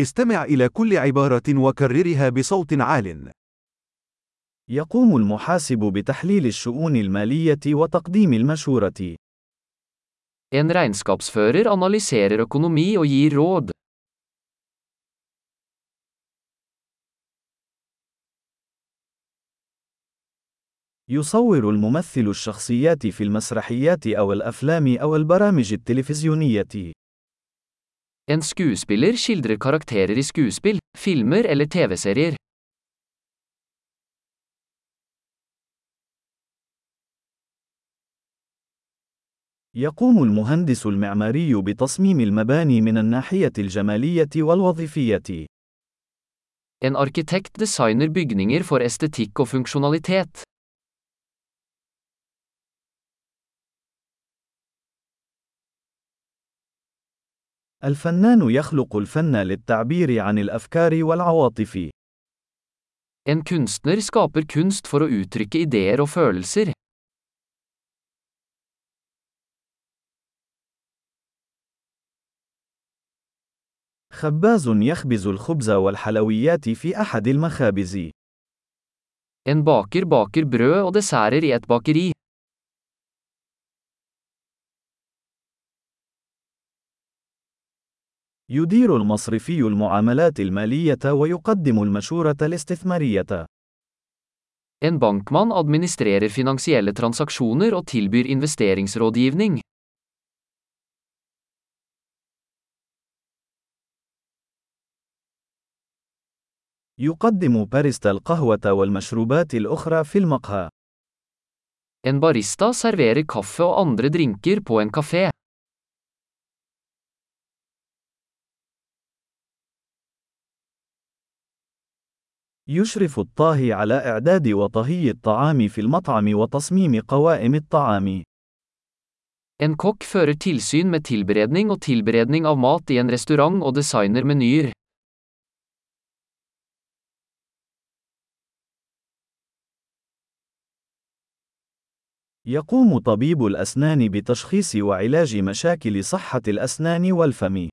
استمع إلى كل عبارة وكررها بصوت عال. يقوم المحاسب بتحليل الشؤون المالية وتقديم المشورة. En regnskapsfører analyserer økonomi og gir råd. يصور الممثل الشخصيات في المسرحيات أو الأفلام أو البرامج التلفزيونية. En skuespiller skildrer karakterer i skuespill, filmer eller TV-serier. يقوم المهندس المعماري بتصميم المباني من الناحية الجمالية والوظيفية. En arkitekt designer bygninger for estetikk og funksjonalitet. الفنان يخلق الفن للتعبير عن الأفكار والعواطف. En kunstner skaper kunst for å uttrykke ideer og følelser. خباز يخبز الخبز والحلويات في أحد المخابز. En baker baker brød og desserter i et bakeri. يدير المصرفي المعاملات المالية ويقدم المشورة الاستثمارية. En bankmann administrerer finansielle transaksjoner og tilbyr investeringsrådgivning. يقدم باريستا القهوة والمشروبات الأخرى في المقهى. En barista serverer kaffe og andre drinker på en kafé. يشرف الطاهي على إعداد وطهي الطعام في المطعم وتصميم قوائم الطعام. En kokk fører tilsyn med tilberedning og tilberedning av mat i en restaurant og designer menyer. يقوم طبيب الأسنان بتشخيص وعلاج مشاكل صحة الأسنان والفم.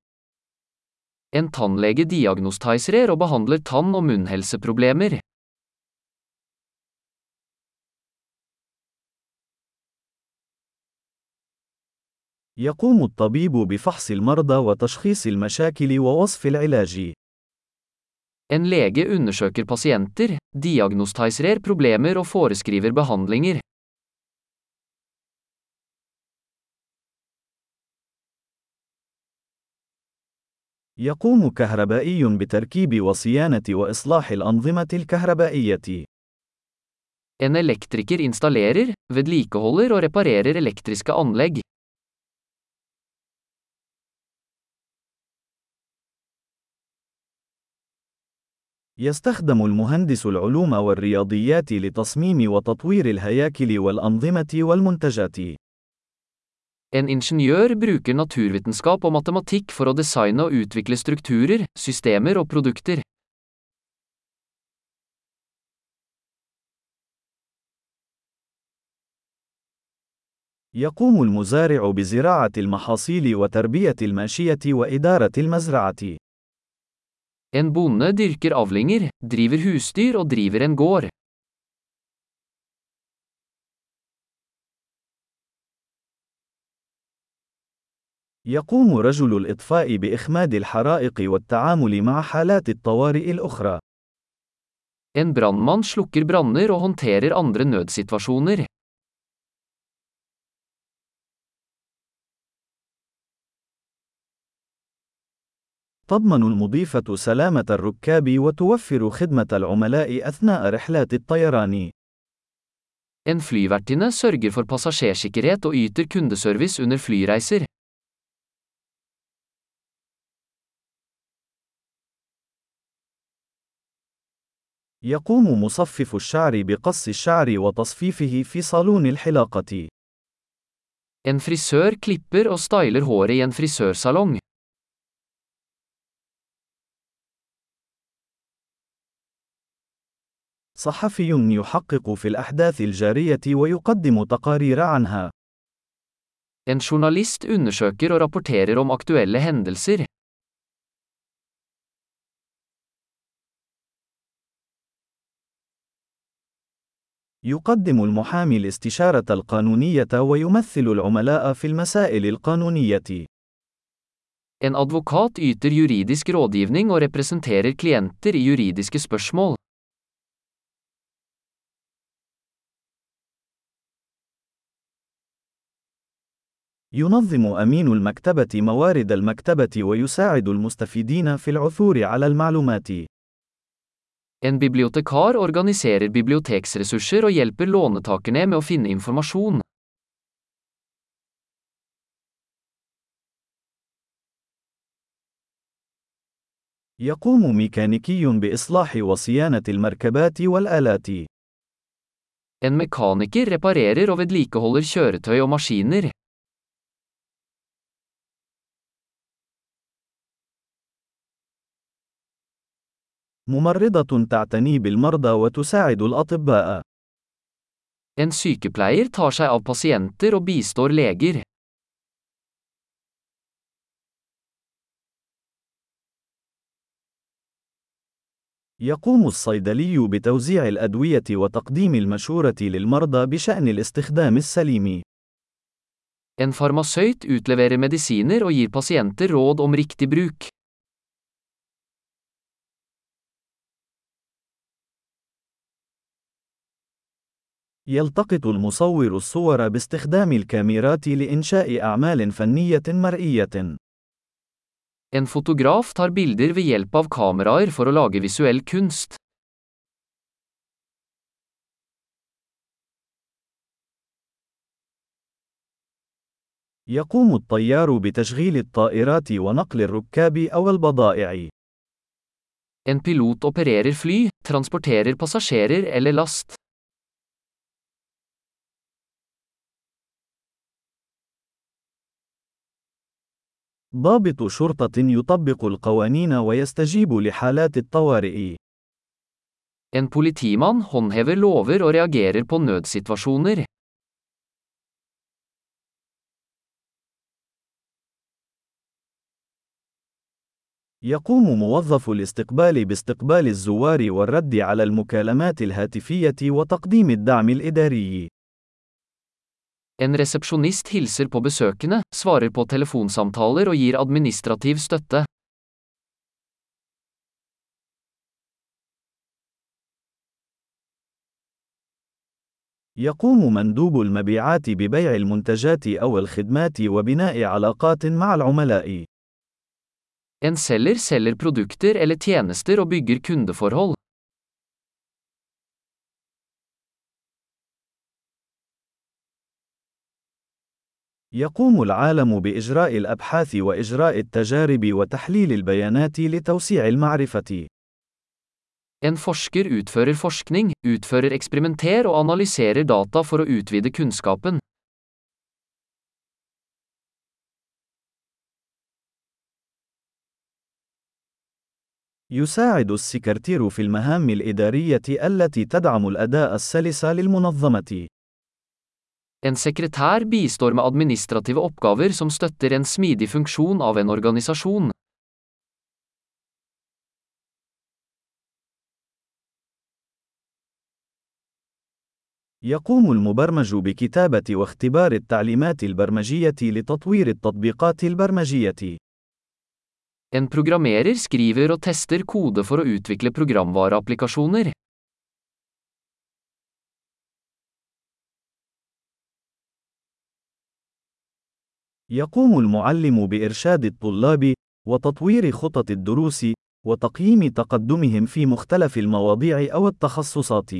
En tannlege diagnostiserer og behandler tann- og munnhelseproblemer. يقوم الطبيب بفحص المرضى وتشخيص المشاكل ووصف العلاج. En lege undersøker pasienter, diagnostiserer problemer og foreskriver behandlinger. يقوم كهربائي بتركيب وصيانة وإصلاح الأنظمة الكهربائية. En elektriker installerer, vedlikeholder og reparerer elektriske anlegg. يستخدم المهندس العلوم والرياضيات لتصميم وتطوير الهياكل والأنظمة والمنتجات. En ingeniør bruker naturvitenskap og matematikk for å designe og utvikle strukturer, systemer og produkter. يقوم المزارع بزراعة المحاصيل وتربية الماشية وإدارة المزرعة. En bonde dyrker avlinger, driver husdyr og driver en gård. يقوم رجل الإطفاء بإخماد الحرائق والتعامل مع حالات الطوارئ الأخرى. En brannmann slukker branner og håndterer andre nødsituasjoner. تضمن المضيفة سلامة الركاب وتوفر خدمة العملاء أثناء رحلات الطيران. En flyvertinne sørger for passasjersikkerhet og yter kundeservice under flyreiser. يقوم مصفف الشعر بقص الشعر وتصفيفه في صالون الحلاقة. En frisør klipper og styler håret i en frisørsalong. صحفي يحقق في الأحداث الجارية ويقدم تقارير عنها. En journalist undersøker og rapporterer om aktuelle hendelser. يقدم المحامي الاستشارة القانونية ويمثل العملاء في المسائل القانونية. En advokat yter juridisk rådgivning og representerer klienter i juridiske spørsmål. ينظم أمين المكتبة موارد المكتبة ويساعد المستفيدين في العثور على المعلومات. En bibliotekar organiserer biblioteksressurser og hjelper lånetakerne med å finne informasjon. يقوم ميكانيكي بإصلاح وصيانة المركبات والآلات. En mekaniker reparerer og vedlikeholder kjøretøy og maskiner. ممرضة تعتني بالمرضى وتساعد الأطباء. En sykepleier tar seg av pasienter og bistår leger. يقوم الصيدلي بتوزيع الأدوية وتقديم المشورة للمرضى بشأن الاستخدام السليم. En farmasøyt utleverer medisiner og gir pasienter råd om riktig bruk. يلتقط المصور الصور باستخدام الكاميرات لإنشاء أعمال فنية مرئية. En fotograf tar bilder ved hjelp av kameraer for å lage visuell kunst. يقوم الطيار بتشغيل الطائرات ونقل الركاب أو البضائع. En pilot opererer fly, transporterer passasjerer eller last. ضابط شرطة يطبق القوانين ويستجيب لحالات الطوارئ. En politimann håndhever lover og reagerer på nødsituasjoner. يقوم موظف الاستقبال باستقبال الزوار والرد على المكالمات الهاتفية وتقديم الدعم الإداري. En resepsjonist hilser på besøkende, svarer på telefonsamtaler og gir administrativ støtte. يقوم مندوب المبيعات ببيع المنتجات أو الخدمات وبناء علاقات مع العملاء. En selger selger produkter eller tjenester og bygger kundeforhold. يقوم العالم بإجراء الأبحاث وإجراء التجارب وتحليل البيانات لتوسيع المعرفة. En forsker utfører forskning, utfører eksperimenter og analyserer data for å utvide kunnskapen. يساعد السكرتير في المهام الإدارية التي تدعم الأداء السلس للمنظمة. En sekretær bistår med administrative oppgaver som støtter en smidig funksjon av en organisasjon. يقوم المبرمج بكتابة واختبار التعليمات البرمجية لتطوير التطبيقات البرمجية. En programmerer skriver og tester kode for å utvikle programvareapplikasjoner. يقوم المعلم بإرشاد الطلاب وتطوير خطط الدروس وتقييم تقدمهم في مختلف المواضيع أو التخصصات.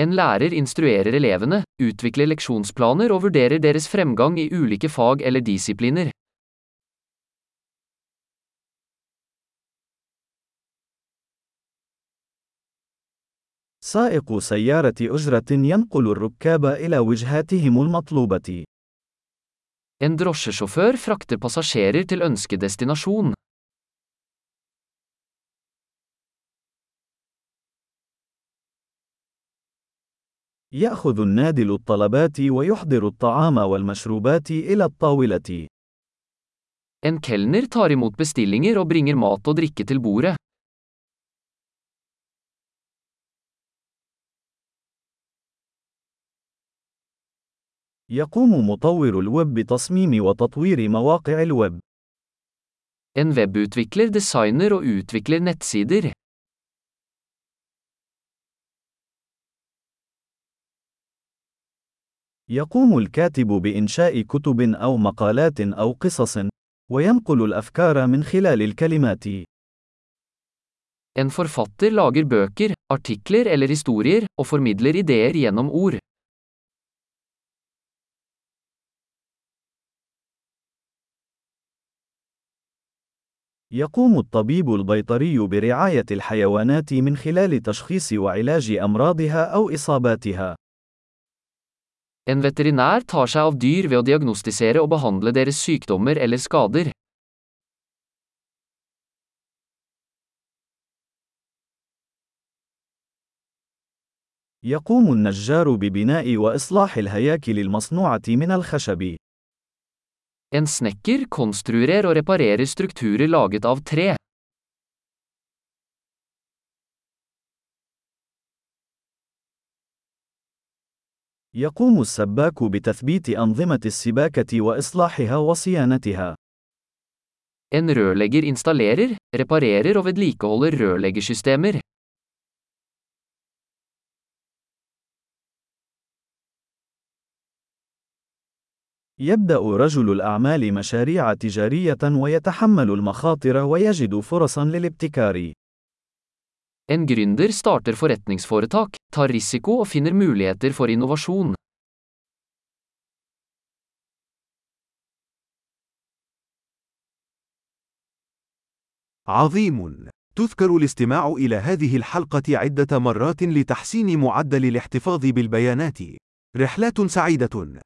En lærer instruerer elevene, utvikler leksjonsplaner og vurderer deres fremgang i ulike fag eller disipliner. سائق سيارة أجرة ينقل الركاب إلى وجهاتهم المطلوبة. En drosjesjåfør frakter passasjerer til ønskedestinasjon. يأخذ النادل الطلبات ويحضر الطعام والمشروبات إلى الطاولة. En kelner tar imot bestillinger og bringer mat og drikke til bordet. يقوم مطور الويب بتصميم وتطوير مواقع الويب. En webutvikler designer og utvikler nettsider. يقوم الكاتب بإنشاء كتب أو مقالات أو قصص، وينقل الأفكار من خلال الكلمات. En forfatter lager bøker, artikler eller historier, og formidler ideer gjennom ord. يقوم الطبيب البيطري برعاية الحيوانات من خلال تشخيص وعلاج أمراضها أو إصاباتها. En veterinær tar seg av dyr ved å diagnostisere og behandle deres sykdommer eller skader. يقوم النجار ببناء وإصلاح الهياكل المصنوعة من الخشب. En snekker konstruerer og reparerer strukturer laget av tre. يقوم السباك بتثبيت أنظمة السباكة وإصلاحها وصيانتها. En rørlegger installerer, reparerer og vedlikeholder rørleggersystemer. يبدأ رجل الأعمال مشاريع تجارية ويتحمل المخاطر ويجد فرصا للابتكار. En gründer starter forretningsforetak, tar risiko og finner muligheter for innovasjon. عظيم. تذكر الاستماع إلى هذه الحلقة عدة مرات لتحسين معدل الاحتفاظ بالبيانات. رحلات سعيدة.